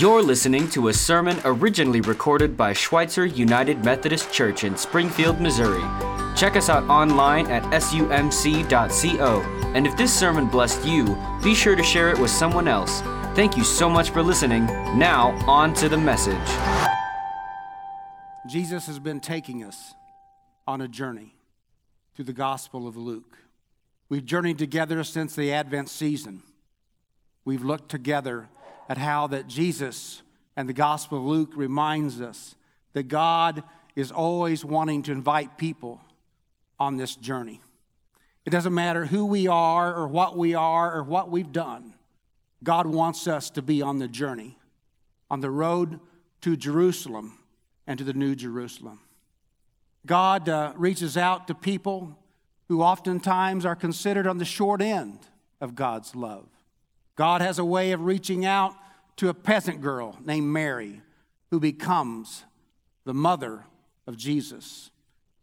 You're listening to a sermon originally recorded by Schweitzer United Methodist Church in Springfield, Missouri. Check us out online at sumc.co. And if this sermon blessed you, be sure to share it with someone else. Thank you so much for listening. Now, on to the message. Jesus has been taking us on a journey through the Gospel of Luke. We've journeyed together since the Advent season. We've looked together at how that Jesus and the Gospel of Luke reminds us that God is always wanting to invite people on this journey. It doesn't matter who we are or what we are or what we've done. God wants us to be on the journey, on the road to Jerusalem and to the New Jerusalem. God uh, reaches out to people who oftentimes are considered on the short end of God's love. God has a way of reaching out to a peasant girl named Mary who becomes the mother of Jesus.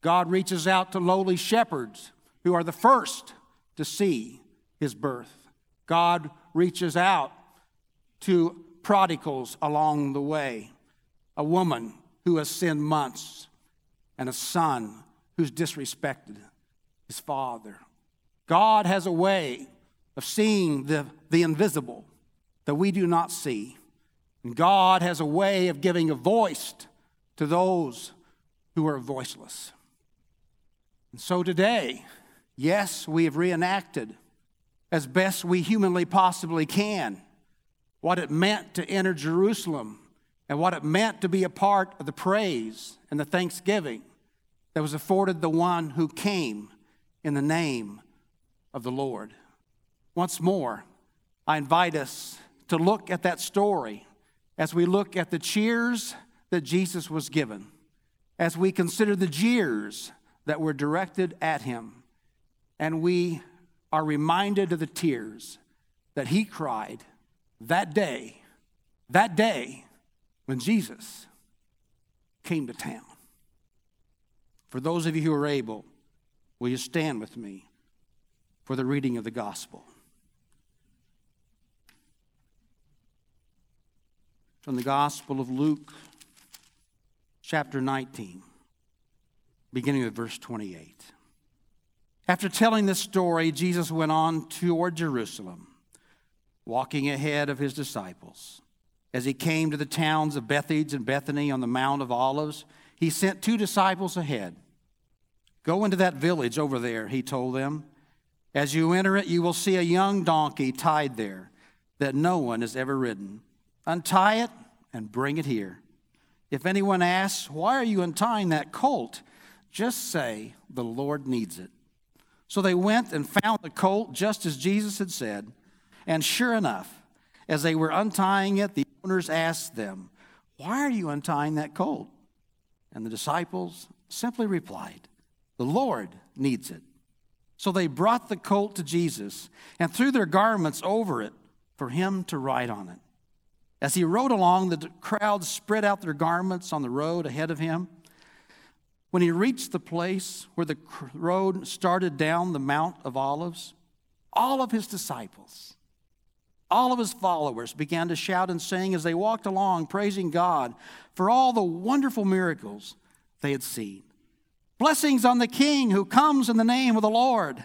God reaches out to lowly shepherds who are the first to see his birth. God reaches out to prodigals along the way, a woman who has sinned months, and a son who's disrespected his father. God has a way of seeing the, the invisible that we do not see. And God has a way of giving a voice to those who are voiceless. And so today, yes, we have reenacted as best we humanly possibly can what it meant to enter Jerusalem and what it meant to be a part of the praise and the thanksgiving that was afforded the one who came in the name of the Lord. Once more, I invite us to look at that story as we look at the cheers that Jesus was given, as we consider the jeers that were directed at him, and we are reminded of the tears that he cried that day, that day when Jesus came to town. For those of you who are able, will you stand with me for the reading of the gospel? From the Gospel of Luke, chapter 19, beginning with verse 28. After telling this story, Jesus went on toward Jerusalem, walking ahead of his disciples. As he came to the towns of Bethphage and Bethany on the Mount of Olives, he sent two disciples ahead. Go into that village over there, he told them. As you enter it, you will see a young donkey tied there that no one has ever ridden. Untie it and bring it here. If anyone asks, Why are you untying that colt? just say, The Lord needs it. So they went and found the colt just as Jesus had said. And sure enough, as they were untying it, the owners asked them, Why are you untying that colt? And the disciples simply replied, The Lord needs it. So they brought the colt to Jesus and threw their garments over it for him to ride on it. As he rode along, the crowd spread out their garments on the road ahead of him. When he reached the place where the road started down the Mount of Olives, all of his disciples, all of his followers began to shout and sing as they walked along, praising God for all the wonderful miracles they had seen. Blessings on the King who comes in the name of the Lord,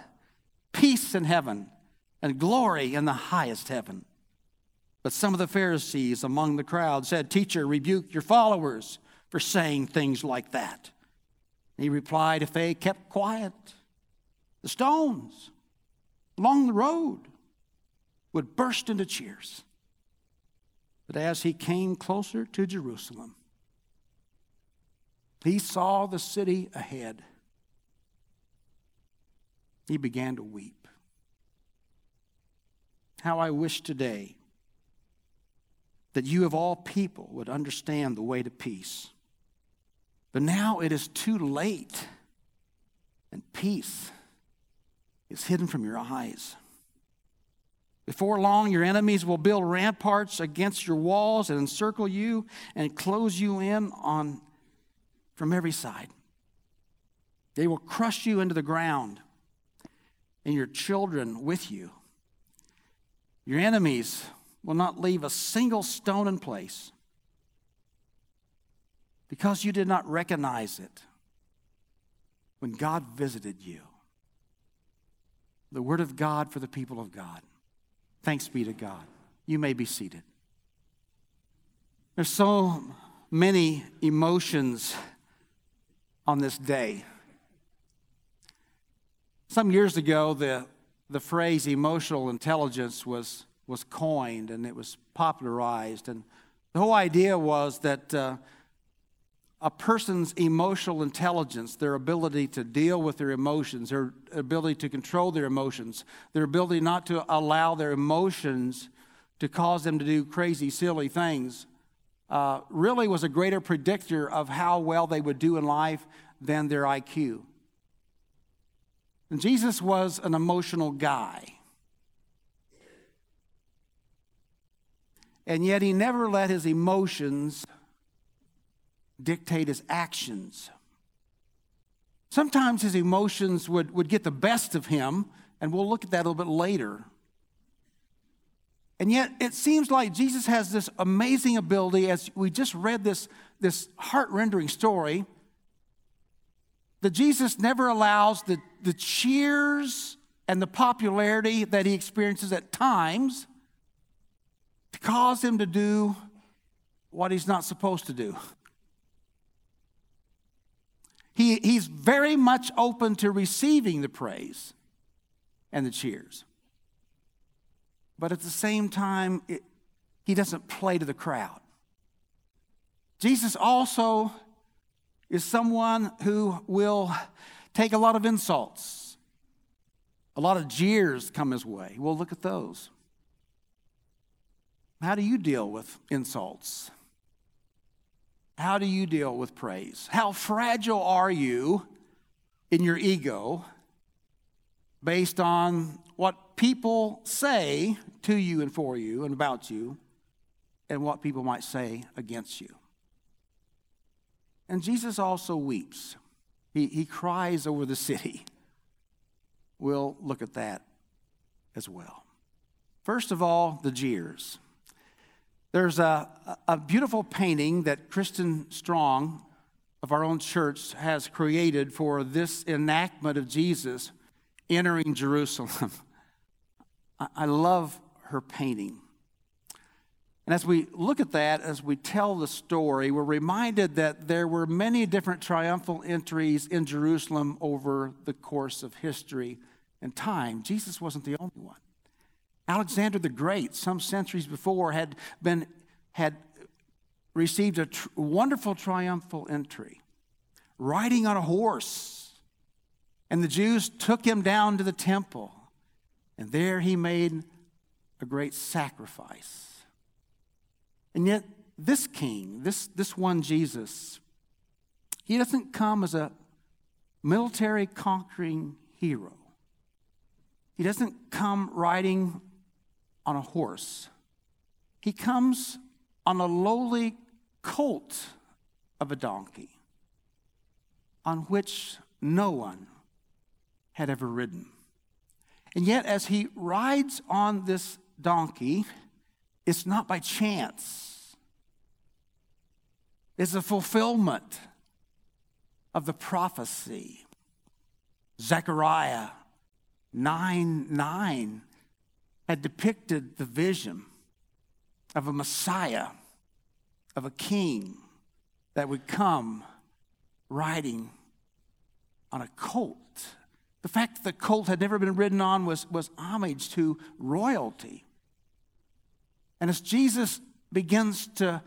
peace in heaven, and glory in the highest heaven. But some of the Pharisees among the crowd said, Teacher, rebuke your followers for saying things like that. He replied, If they kept quiet, the stones along the road would burst into cheers. But as he came closer to Jerusalem, he saw the city ahead. He began to weep. How I wish today that you of all people would understand the way to peace. But now it is too late, and peace is hidden from your eyes. Before long, your enemies will build ramparts against your walls and encircle you and close you in on from every side. They will crush you into the ground and your children with you. Your enemies will not leave a single stone in place because you did not recognize it when God visited you. The Word of God for the people of God. Thanks be to God. You may be seated. There's so many emotions on this day. Some years ago, the, the phrase emotional intelligence was, was coined and it was popularized. And the whole idea was that uh, a person's emotional intelligence, their ability to deal with their emotions, their ability to control their emotions, their ability not to allow their emotions to cause them to do crazy, silly things, uh, really was a greater predictor of how well they would do in life than their IQ. And Jesus was an emotional guy. And yet he never let his emotions dictate his actions. Sometimes his emotions would, would get the best of him, and we'll look at that a little bit later. And yet, it seems like Jesus has this amazing ability, as we just read this, this heart rendering story, that Jesus never allows the, the cheers and the popularity that he experiences at times cause him to do what he's not supposed to do. He, he's very much open to receiving the praise and the cheers. But at the same time, it, he doesn't play to the crowd. Jesus also is someone who will take a lot of insults. A lot of jeers come his way. We'll look at those. How do you deal with insults? How do you deal with praise? How fragile are you in your ego based on what people say to you and for you and about you and what people might say against you? And Jesus also weeps. He, he cries over the city. We'll look at that as well. First of all, the jeers. There's a, a beautiful painting that Kristen Strong of our own church has created for this enactment of Jesus entering Jerusalem. I love her painting. And as we look at that, as we tell the story, we're reminded that there were many different triumphal entries in Jerusalem over the course of history and time. Jesus wasn't the only one. Alexander the Great, some centuries before, had been had received a tr- wonderful triumphal entry, riding on a horse. And the Jews took him down to the temple, and there he made a great sacrifice. And yet, this king, this, this one Jesus, he doesn't come as a military conquering hero. He doesn't come riding on a horse. He comes on a lowly colt of a donkey on which no one had ever ridden. And yet, as he rides on this donkey, it's not by chance, it's a fulfillment of the prophecy. Zechariah 9 9 had depicted the vision of a Messiah, of a king that would come riding on a colt. The fact that the colt had never been ridden on was, was homage to royalty. And as Jesus begins to,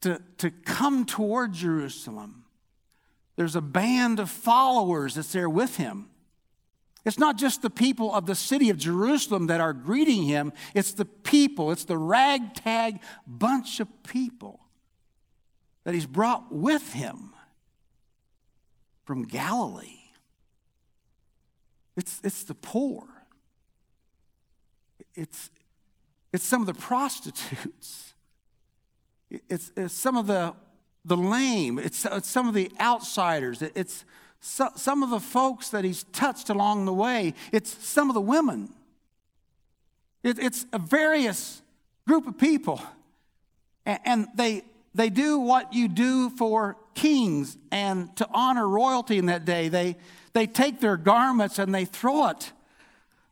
to, to come toward Jerusalem, there's a band of followers that's there with him. It's not just the people of the city of Jerusalem that are greeting him, it's the people, it's the ragtag bunch of people that he's brought with him from Galilee. It's, it's the poor. It's, it's some of the prostitutes. It's, it's some of the, the lame. It's, it's some of the outsiders. It's, so, some of the folks that he's touched along the way, it's some of the women. It, it's a various group of people. And they, they do what you do for kings and to honor royalty in that day. They, they take their garments and they throw it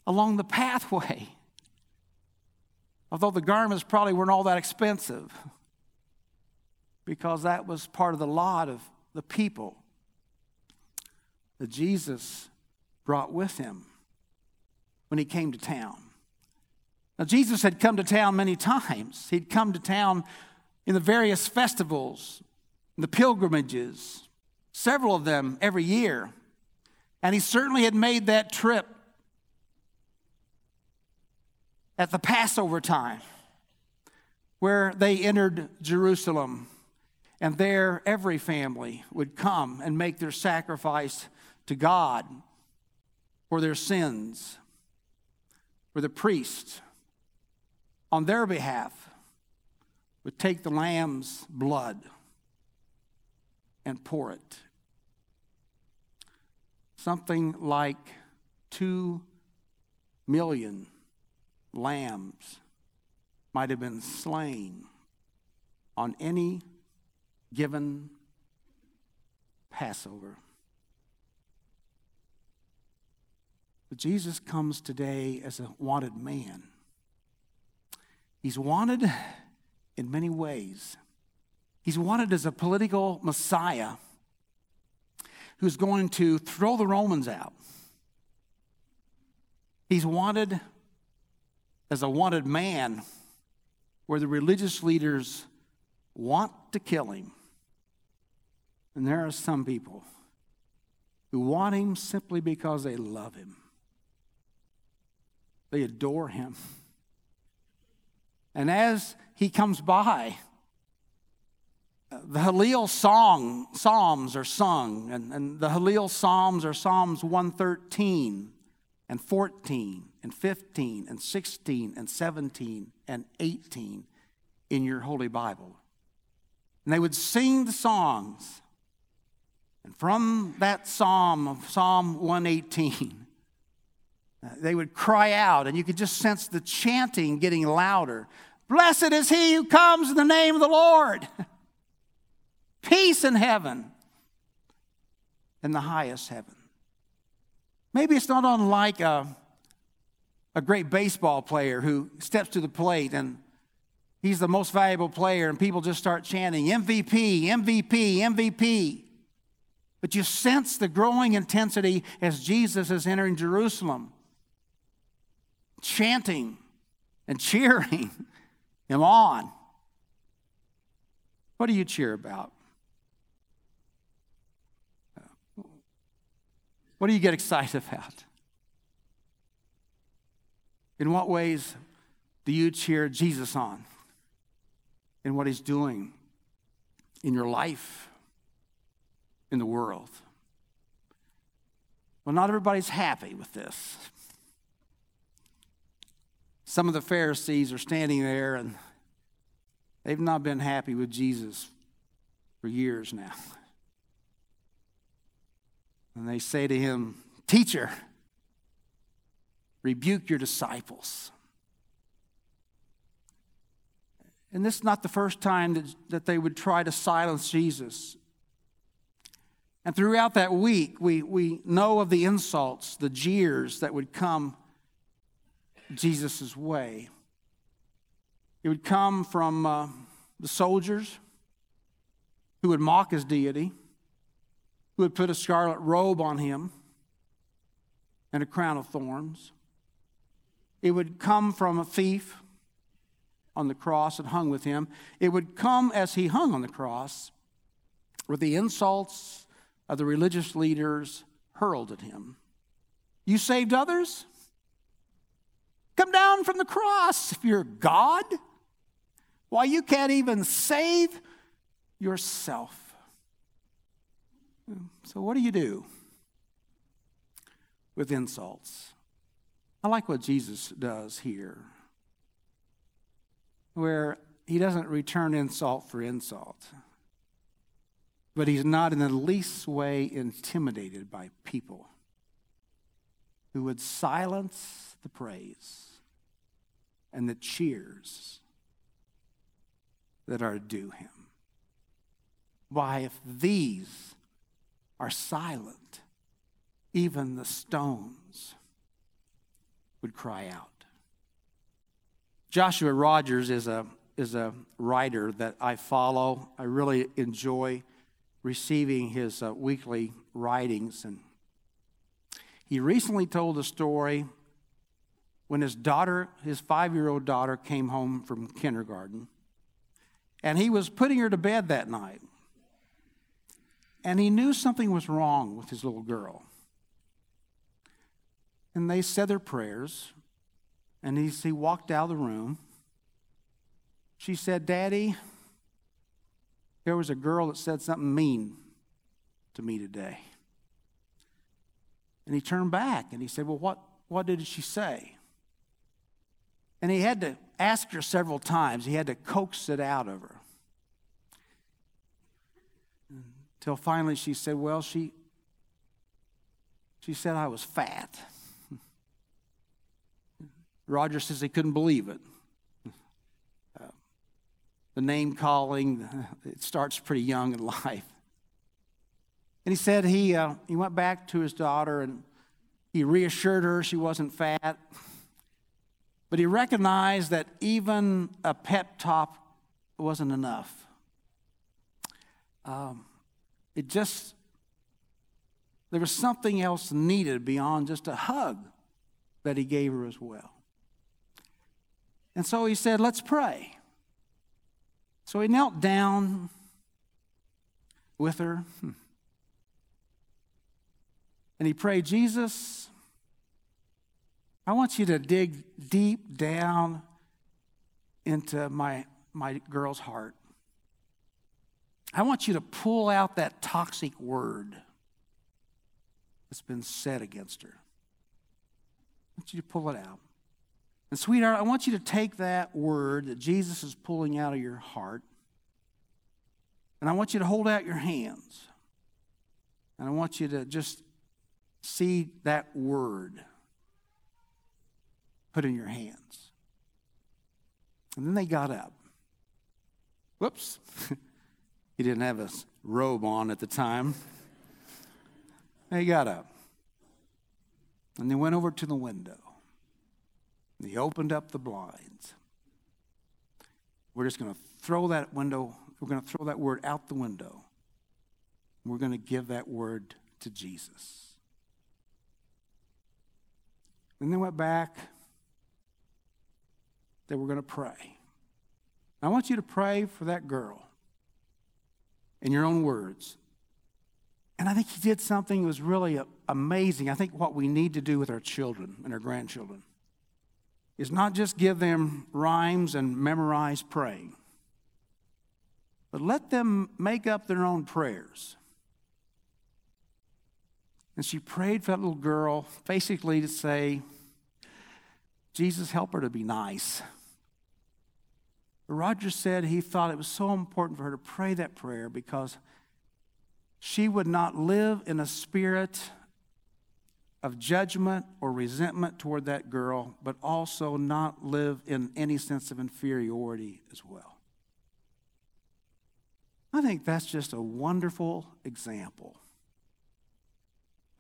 along the pathway. Although the garments probably weren't all that expensive, because that was part of the lot of the people that Jesus brought with him when he came to town. Now, Jesus had come to town many times. He'd come to town in the various festivals, the pilgrimages, several of them every year. And he certainly had made that trip at the Passover time, where they entered Jerusalem. And there, every family would come and make their sacrifice to God for their sins, where the priest, on their behalf, would take the lamb's blood and pour it. Something like two million lambs might have been slain on any given Passover. But Jesus comes today as a wanted man. He's wanted in many ways. He's wanted as a political Messiah who's going to throw the Romans out. He's wanted as a wanted man where the religious leaders want to kill him. And there are some people who want him simply because they love him. They adore him. And as he comes by, the Hallel song, Psalms are sung, and, and the Hallel Psalms are Psalms 113 and 14 and 15 and 16 and 17 and 18 in your Holy Bible. And they would sing the songs. And from that psalm of Psalm 118, they would cry out, and you could just sense the chanting getting louder. Blessed is he who comes in the name of the Lord. Peace in heaven, in the highest heaven. Maybe it's not unlike a, a great baseball player who steps to the plate and he's the most valuable player, and people just start chanting MVP, MVP, MVP. But you sense the growing intensity as Jesus is entering Jerusalem chanting and cheering him on. What do you cheer about? What do you get excited about? In what ways do you cheer Jesus on in what he's doing in your life, in the world? Well, not everybody's happy with this. Some of the Pharisees are standing there and they've not been happy with Jesus for years now. And they say to him, Teacher, rebuke your disciples. And this is not the first time that, that they would try to silence Jesus. And throughout that week, we, we know of the insults, the jeers that would come Jesus' way. It would come from uh, the soldiers who would mock his deity, who would put a scarlet robe on him and a crown of thorns. It would come from a thief on the cross and hung with him. It would come as he hung on the cross with the insults of the religious leaders hurled at him. You saved others? Come down from the cross if you're God. Why, you can't even save yourself. So, what do you do with insults? I like what Jesus does here, where he doesn't return insult for insult, but he's not in the least way intimidated by people who would silence the praise and the cheers that are due him. Why, if these are silent, even the stones would cry out. Joshua Rogers is a, is a writer that I follow. I really enjoy receiving his uh, weekly writings. And he recently told a story when his daughter, his five year old daughter, came home from kindergarten. And he was putting her to bed that night. And he knew something was wrong with his little girl. And they said their prayers. And he, he walked out of the room. She said, Daddy, there was a girl that said something mean to me today. And he turned back and he said, Well, what, what did she say? And he had to ask her several times. He had to coax it out of her. Until finally she said, Well, she, she said I was fat. Roger says he couldn't believe it. Uh, the name calling, it starts pretty young in life. And he said he, uh, he went back to his daughter and he reassured her she wasn't fat. But he recognized that even a pep talk wasn't enough. Um, it just, there was something else needed beyond just a hug that he gave her as well. And so he said, Let's pray. So he knelt down with her and he prayed, Jesus, I want you to dig deep down into my, my girl's heart. I want you to pull out that toxic word that's been said against her. I want you to pull it out. And, sweetheart, I want you to take that word that Jesus is pulling out of your heart, and I want you to hold out your hands. And I want you to just see that word put in your hands. And then they got up. Whoops. he didn't have a robe on at the time. They got up. And they went over to the window. And he opened up the blinds. We're just going to throw that window, we're going to throw that word out the window. We're going to give that word to Jesus. And they went back they were going to pray. I want you to pray for that girl in your own words. And I think he did something that was really amazing. I think what we need to do with our children and our grandchildren is not just give them rhymes and memorize praying, but let them make up their own prayers. And she prayed for that little girl, basically to say, Jesus, help her to be nice. Roger said he thought it was so important for her to pray that prayer because she would not live in a spirit of judgment or resentment toward that girl, but also not live in any sense of inferiority as well. I think that's just a wonderful example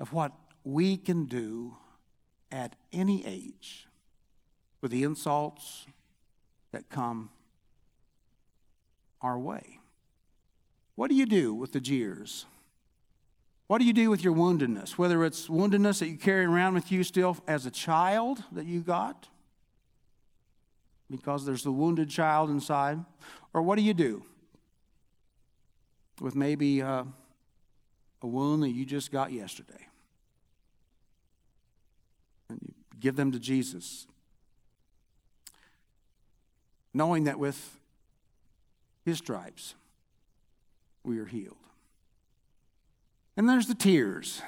of what we can do at any age with the insults that come our way. What do you do with the jeers? What do you do with your woundedness? Whether it's woundedness that you carry around with you still as a child that you got, because there's the wounded child inside, or what do you do with maybe uh, a wound that you just got yesterday? And you give them to Jesus, knowing that with his stripes, we are healed. And there's the tears.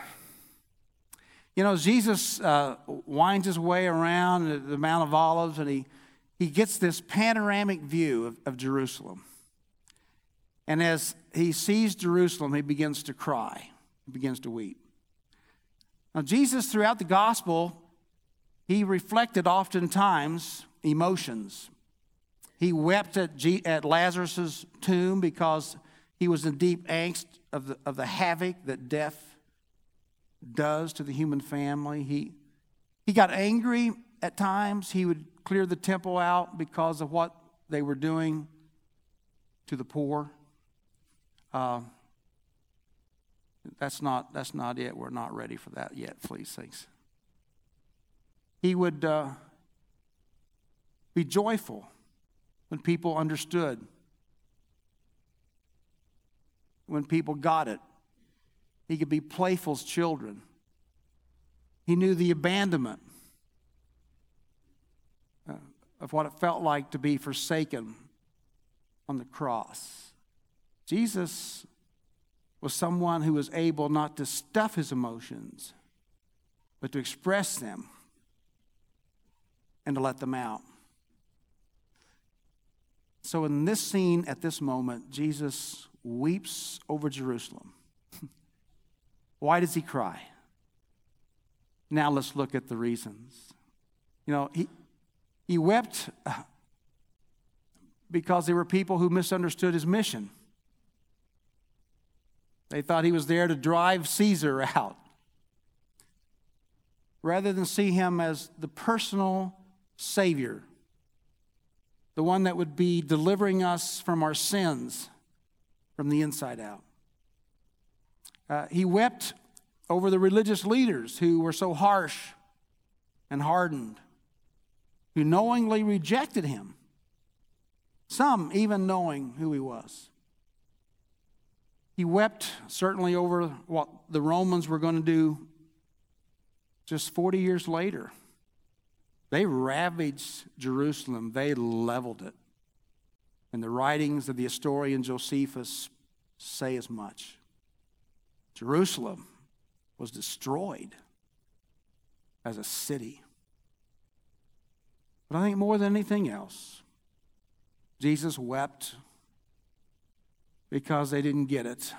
You know, Jesus uh, winds his way around the Mount of Olives and he, he gets this panoramic view of, of Jerusalem. And as he sees Jerusalem, he begins to cry, he begins to weep. Now, Jesus, throughout the gospel, he reflected oftentimes emotions He wept at, G- at Lazarus' tomb because he was in deep angst of the, of the havoc that death does to the human family. He, he got angry at times. He would clear the temple out because of what they were doing to the poor. Uh, that's not, that's not it. We're not ready for that yet, please, thanks. He would uh, be joyful when people understood, when people got it. He could be playful's children. He knew the abandonment uh, of what it felt like to be forsaken on the cross. Jesus was someone who was able not to stuff his emotions, but to express them and to let them out. So, in this scene at this moment, Jesus weeps over Jerusalem. Why does he cry? Now, let's look at the reasons. You know, he, he wept because there were people who misunderstood his mission. They thought he was there to drive Caesar out rather than see him as the personal Savior the one that would be delivering us from our sins from the inside out. Uh, he wept over the religious leaders who were so harsh and hardened, who knowingly rejected him, some even knowing who he was. He wept certainly over what the Romans were going to do just 40 years later. They ravaged Jerusalem, they leveled it. And the writings of the historian Josephus say as much. Jerusalem was destroyed as a city. But I think more than anything else, Jesus wept because they didn't get it.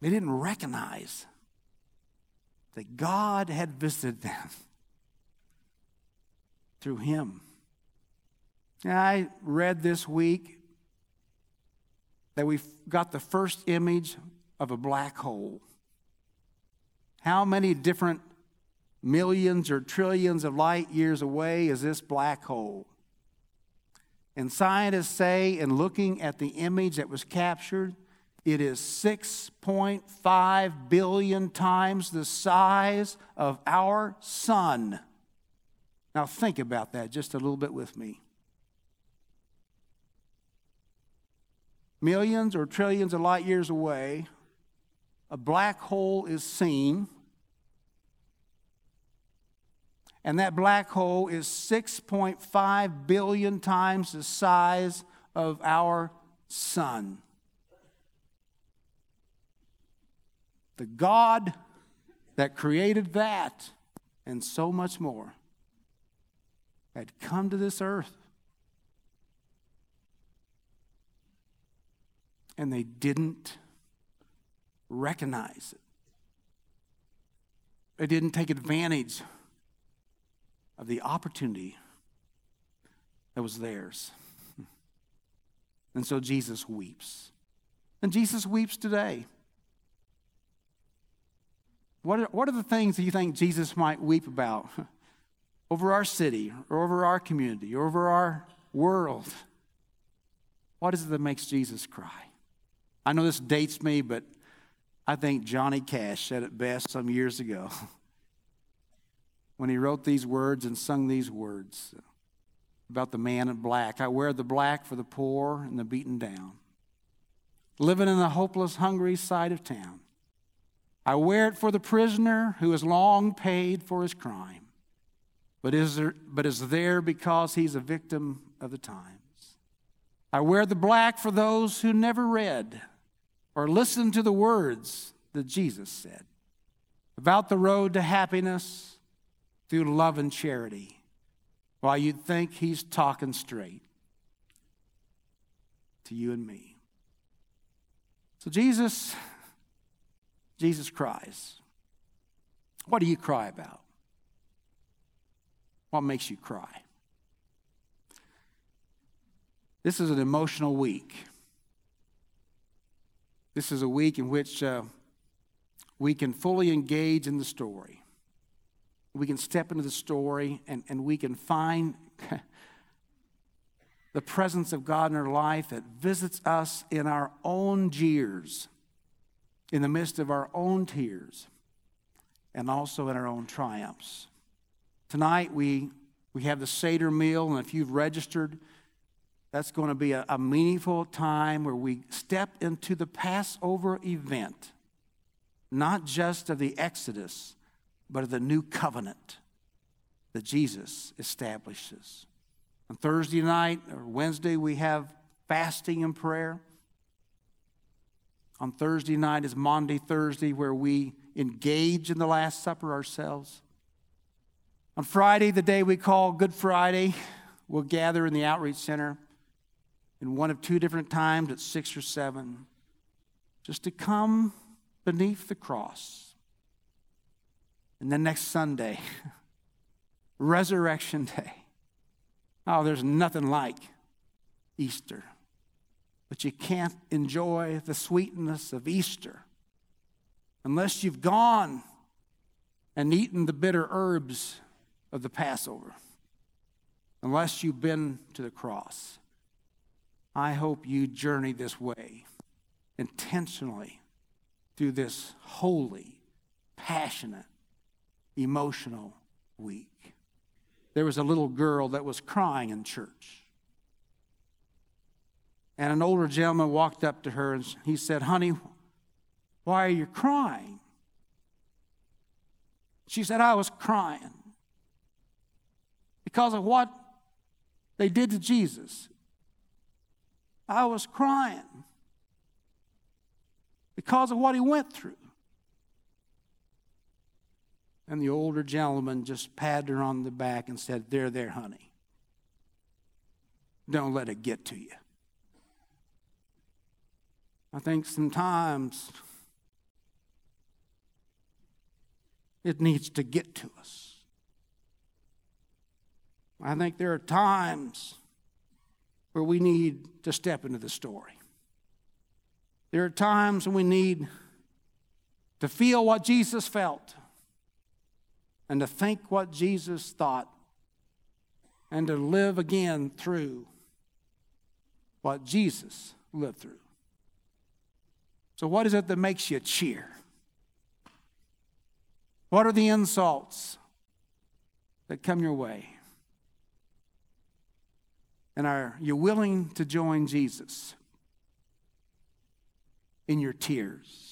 They didn't recognize that God had visited them through him. I read this week that we've got the first image of a black hole. How many different millions or trillions of light years away is this black hole? And scientists say, in looking at the image that was captured, it is 6.5 billion times the size of our sun. Now, think about that just a little bit with me. Millions or trillions of light years away, a black hole is seen. And that black hole is 6.5 billion times the size of our sun. The God that created that and so much more had come to this earth. And they didn't recognize it. They didn't take advantage of the opportunity that was theirs. And so Jesus weeps. And Jesus weeps today. What are, what are the things that you think Jesus might weep about? over our city or over our community or over our world. What is it that makes Jesus cry? I know this dates me, but I think Johnny Cash said it best some years ago when he wrote these words and sung these words about the man in black. I wear the black for the poor and the beaten down, living in the hopeless, hungry side of town. I wear it for the prisoner who has long paid for his crime but is, there, but is there because he's a victim of the times. I wear the black for those who never read or listened to the words that Jesus said about the road to happiness through love and charity, while you'd think he's talking straight to you and me. So Jesus, Jesus cries. What do you cry about? What makes you cry? This is an emotional week. This is a week in which uh, we can fully engage in the story. We can step into the story and, and we can find the presence of God in our life that visits us in our own jeers, in the midst of our own tears, and also in our own triumphs. Tonight we, we have the Seder meal, and if you've registered, that's going to be a, a meaningful time where we step into the Passover event, not just of the Exodus, but of the new covenant that Jesus establishes. On Thursday night or Wednesday, we have fasting and prayer. On Thursday night is Maundy Thursday, where we engage in the Last Supper ourselves. On Friday, the day we call Good Friday, we'll gather in the Outreach Center in one of two different times at six or seven, just to come beneath the cross. And then next Sunday, Resurrection Day. Oh, there's nothing like Easter. But you can't enjoy the sweetness of Easter unless you've gone and eaten the bitter herbs of the Passover, unless you've been to the cross. I hope you journey this way intentionally through this holy, passionate, emotional week. There was a little girl that was crying in church. And an older gentleman walked up to her and he said, Honey, why are you crying? She said, I was crying because of what they did to Jesus. I was crying because of what he went through. And the older gentleman just patted her on the back and said, There, there, honey. Don't let it get to you. I think sometimes it needs to get to us. I think there are times where we need to step into the story. There are times when we need to feel what Jesus felt and to think what Jesus thought and to live again through what Jesus lived through. So, what is it that makes you cheer? What are the insults that come your way? And are you willing to join Jesus in your tears?